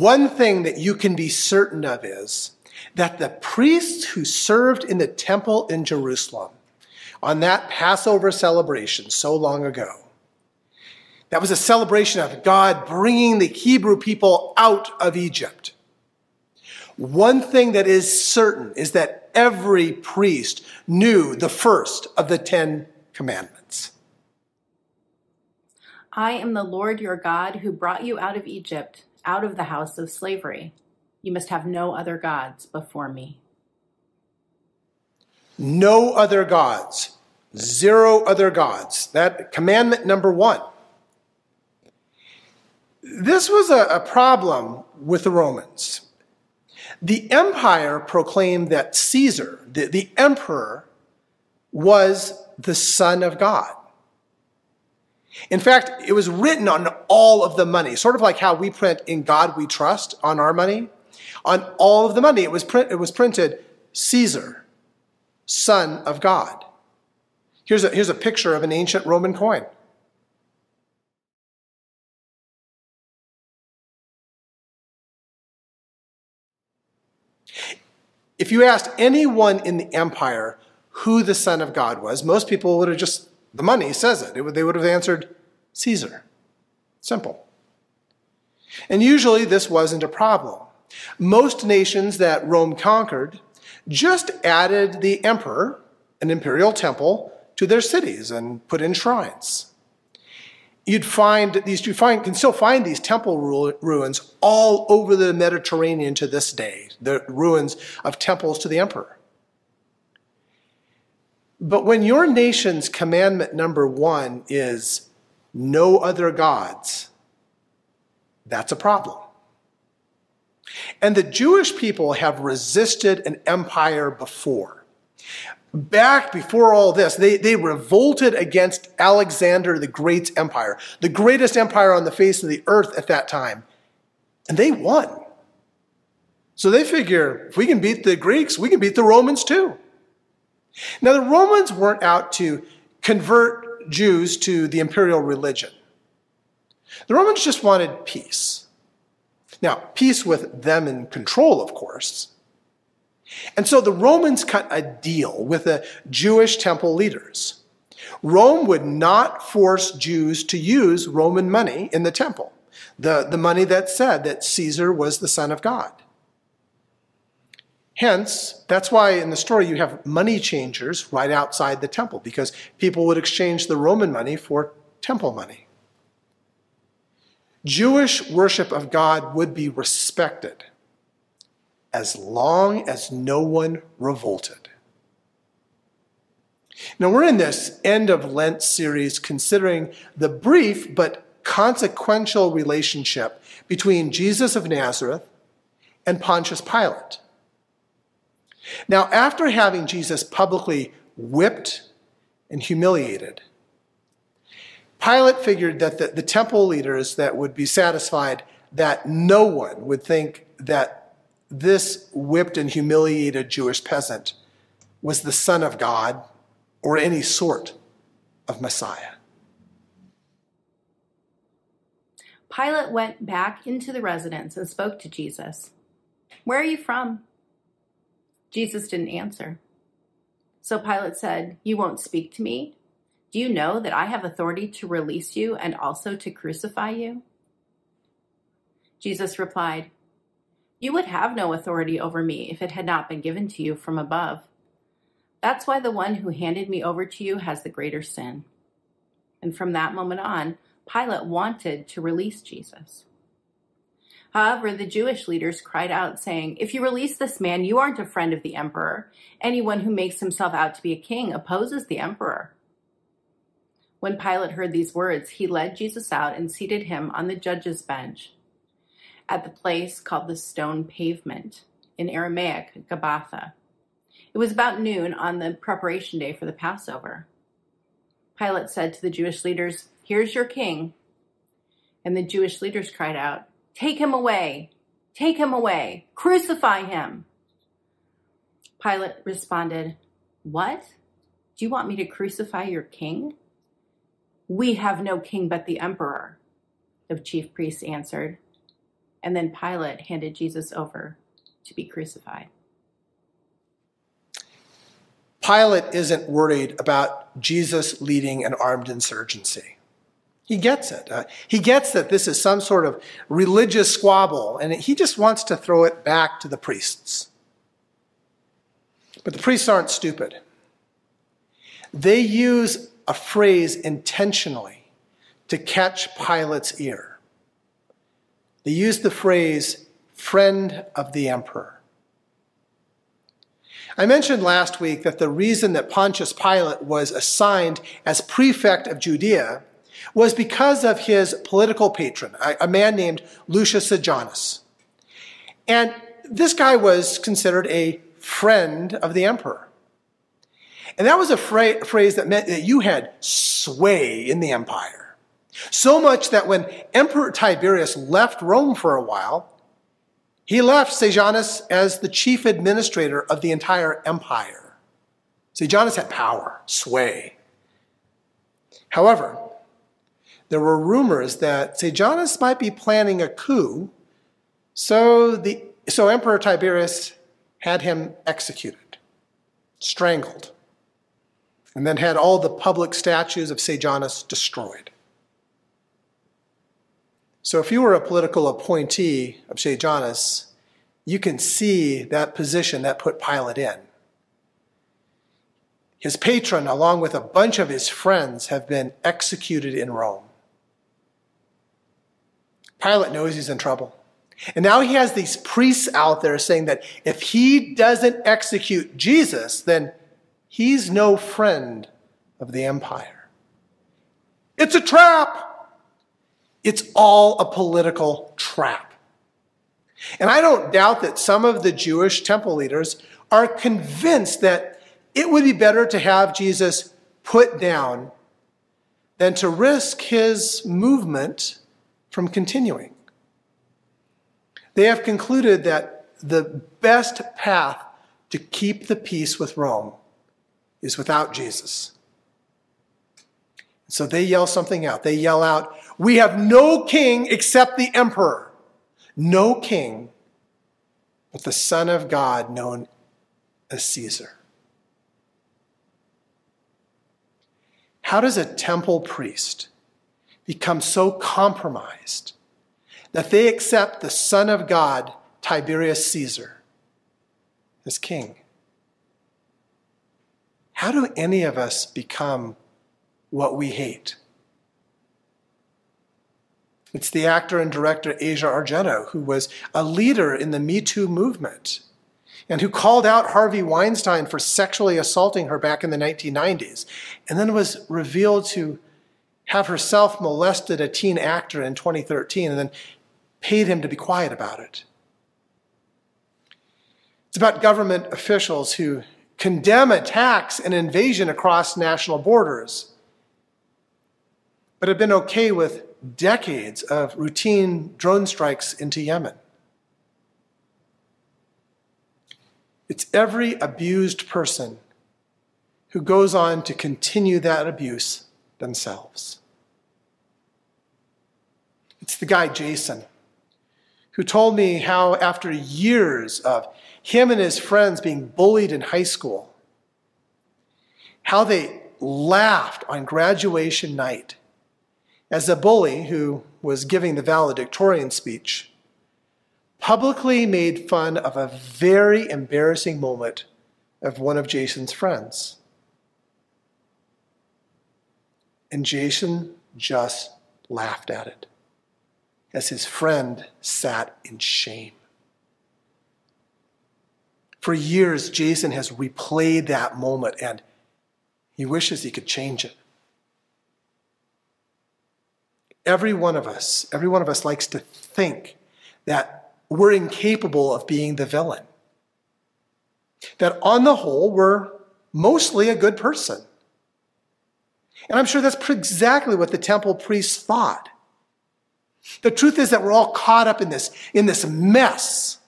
one thing that you can be certain of is that the priests who served in the temple in Jerusalem on that Passover celebration so long ago, that was a celebration of God bringing the Hebrew people out of Egypt. One thing that is certain is that every priest knew the first of the Ten Commandments. I am the Lord your God who brought you out of Egypt, out of the house of slavery. You must have no other gods before me. No other gods. Zero other gods. That commandment number one. This was a, a problem with the Romans. The empire proclaimed that Caesar, the, the emperor, was the Son of God. In fact, it was written on all of the money, sort of like how we print in God we trust on our money. On all of the money, it was, print, it was printed Caesar, Son of God. Here's a, here's a picture of an ancient Roman coin. If you asked anyone in the empire who the Son of God was, most people would have just, the money says it. it would, they would have answered Caesar. Simple. And usually this wasn't a problem. Most nations that Rome conquered just added the emperor, an imperial temple, to their cities and put in shrines you'd find these you find can still find these temple ruins all over the Mediterranean to this day. The ruins of temples to the emperor. But when your nation's commandment number one is no other gods, that's a problem. And the Jewish people have resisted an empire before back before all this, they, they revolted against Alexander the Great's empire, the greatest empire on the face of the earth at that time. And they won. So they figure if we can beat the Greeks, we can beat the Romans too. Now, the Romans weren't out to convert Jews to the imperial religion. The Romans just wanted peace. Now, peace with them in control, of course. And so the Romans cut a deal with the Jewish temple leaders. Rome would not force Jews to use Roman money in the temple, the, the money that said that Caesar was the Son of God. Hence, that's why in the story you have money changers right outside the temple, because people would exchange the Roman money for temple money. Jewish worship of God would be respected as long as no one revolted. Now, we're in this end of Lent series considering the brief but consequential relationship between Jesus of Nazareth and Pontius Pilate. Now, after having Jesus publicly whipped and humiliated, Pilate figured that the, the temple leaders that would be satisfied that no one would think that this whipped and humiliated Jewish peasant was the Son of God or any sort of Messiah. Pilate went back into the residence and spoke to Jesus. Where are you from? Jesus didn't answer. So Pilate said, You won't speak to me? Do you know that I have authority to release you and also to crucify you? Jesus replied, you would have no authority over me if it had not been given to you from above. That's why the one who handed me over to you has the greater sin. And from that moment on, Pilate wanted to release Jesus. However, the Jewish leaders cried out, saying, If you release this man, you aren't a friend of the emperor. Anyone who makes himself out to be a king opposes the emperor. When Pilate heard these words, he led Jesus out and seated him on the judge's bench at the place called the Stone Pavement, in Aramaic, Gabbatha. It was about noon on the preparation day for the Passover. Pilate said to the Jewish leaders, Here's your king. And the Jewish leaders cried out, Take him away! Take him away! Crucify him! Pilate responded, What? Do you want me to crucify your king? We have no king but the emperor, the chief priests answered. And then Pilate handed Jesus over to be crucified. Pilate isn't worried about Jesus leading an armed insurgency. He gets it. Uh, he gets that this is some sort of religious squabble, and he just wants to throw it back to the priests. But the priests aren't stupid. They use a phrase intentionally to catch Pilate's ear. They use the phrase, friend of the emperor. I mentioned last week that the reason that Pontius Pilate was assigned as prefect of Judea was because of his political patron, a man named Lucius Sejanus. And this guy was considered a friend of the emperor. And that was a fra- phrase that meant that you had sway in the empire. So much that when Emperor Tiberius left Rome for a while, he left Sejanus as the chief administrator of the entire empire. Sejanus had power, sway. However, there were rumors that Sejanus might be planning a coup, so, the, so Emperor Tiberius had him executed, strangled, and then had all the public statues of Sejanus destroyed. So if you were a political appointee of Sejanus, you can see that position that put Pilate in. His patron, along with a bunch of his friends, have been executed in Rome. Pilate knows he's in trouble. And now he has these priests out there saying that if he doesn't execute Jesus, then he's no friend of the empire. It's a trap. It's all a political trap. And I don't doubt that some of the Jewish temple leaders are convinced that it would be better to have Jesus put down than to risk his movement from continuing. They have concluded that the best path to keep the peace with Rome is without Jesus. So they yell something out. They yell out, We have no king except the emperor. No king but the Son of God known as Caesar. How does a temple priest become so compromised that they accept the Son of God, Tiberius Caesar, as king. How do any of us become what we hate? It's the actor and director Asia Argento, who was a leader in the Me Too movement and who called out Harvey Weinstein for sexually assaulting her back in the 1990s, and then was revealed to have herself molested a teen actor in 2013 and then paid him to be quiet about it. It's about government officials who condemn attacks and invasion across national borders, but have been okay with decades of routine drone strikes into Yemen. It's every abused person who goes on to continue that abuse themselves. It's the guy Jason who told me how, after years of him and his friends being bullied in high school, how they laughed on graduation night as a bully who was giving the valedictorian speech publicly made fun of a very embarrassing moment of one of Jason's friends. And Jason just laughed at it as his friend sat in shame. For years, Jason has replayed that moment and he wishes he could change it. Every one of us, every one of us likes to think that we're incapable of being the villain. That on the whole, we're mostly a good person. And I'm sure that's exactly what the temple priests thought. The truth is that we're all caught up in this, in this mess.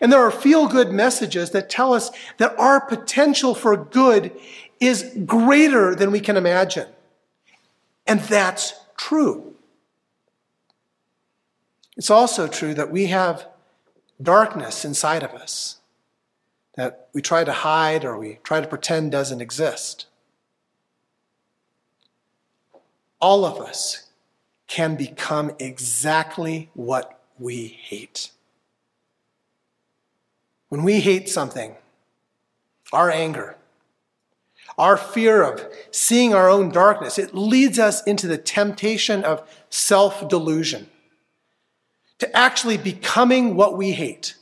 And there are feel good messages that tell us that our potential for good is greater than we can imagine. And that's true. It's also true that we have darkness inside of us that we try to hide or we try to pretend doesn't exist. All of us can become exactly what we hate. When we hate something, our anger, our fear of seeing our own darkness, it leads us into the temptation of self delusion, to actually becoming what we hate.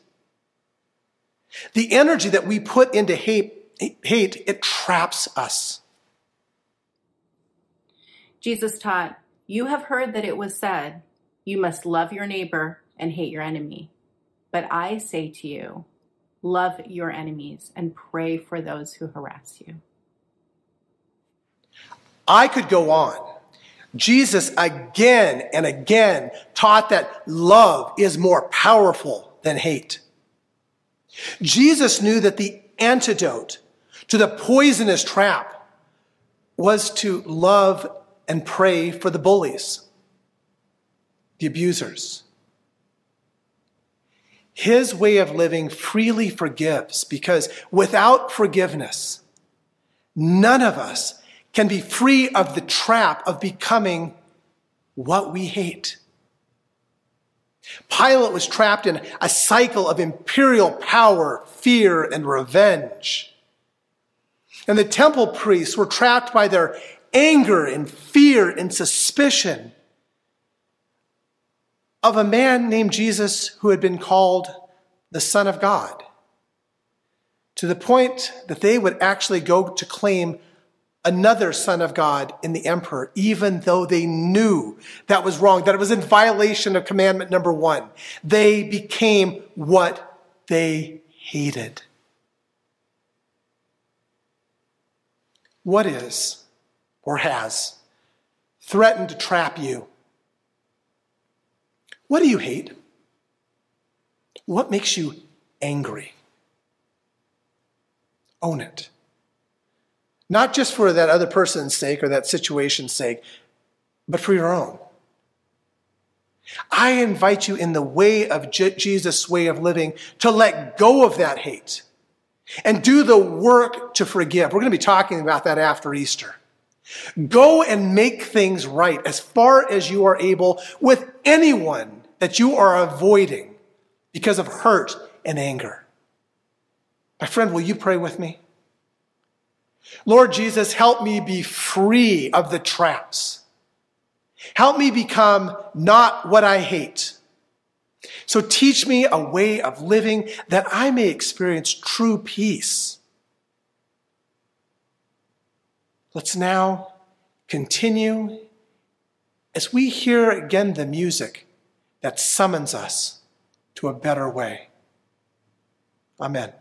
The energy that we put into hate, hate it traps us. Jesus taught, You have heard that it was said, You must love your neighbor and hate your enemy. But I say to you, love your enemies and pray for those who harass you. I could go on. Jesus again and again taught that love is more powerful than hate. Jesus knew that the antidote to the poisonous trap was to love and pray for the bullies, the abusers. His way of living freely forgives because without forgiveness, none of us can be free of the trap of becoming what we hate. Pilate was trapped in a cycle of imperial power, fear, and revenge. And the temple priests were trapped by their anger and fear and suspicion of a man named Jesus who had been called the Son of God, to the point that they would actually go to claim another Son of God in the emperor, even though they knew that was wrong, that it was in violation of commandment number one. They became what they hated. What is or has threatened to trap you? What do you hate? What makes you angry? Own it. Not just for that other person's sake or that situation's sake, but for your own. I invite you in the way of Je- Jesus' way of living to let go of that hate and do the work to forgive. We're going to be talking about that after Easter. Go and make things right as far as you are able with anyone that you are avoiding because of hurt and anger. My friend, will you pray with me? Lord Jesus, help me be free of the traps. Help me become not what I hate. So teach me a way of living that I may experience true peace. Let's now continue as we hear again the music that summons us to a better way. Amen.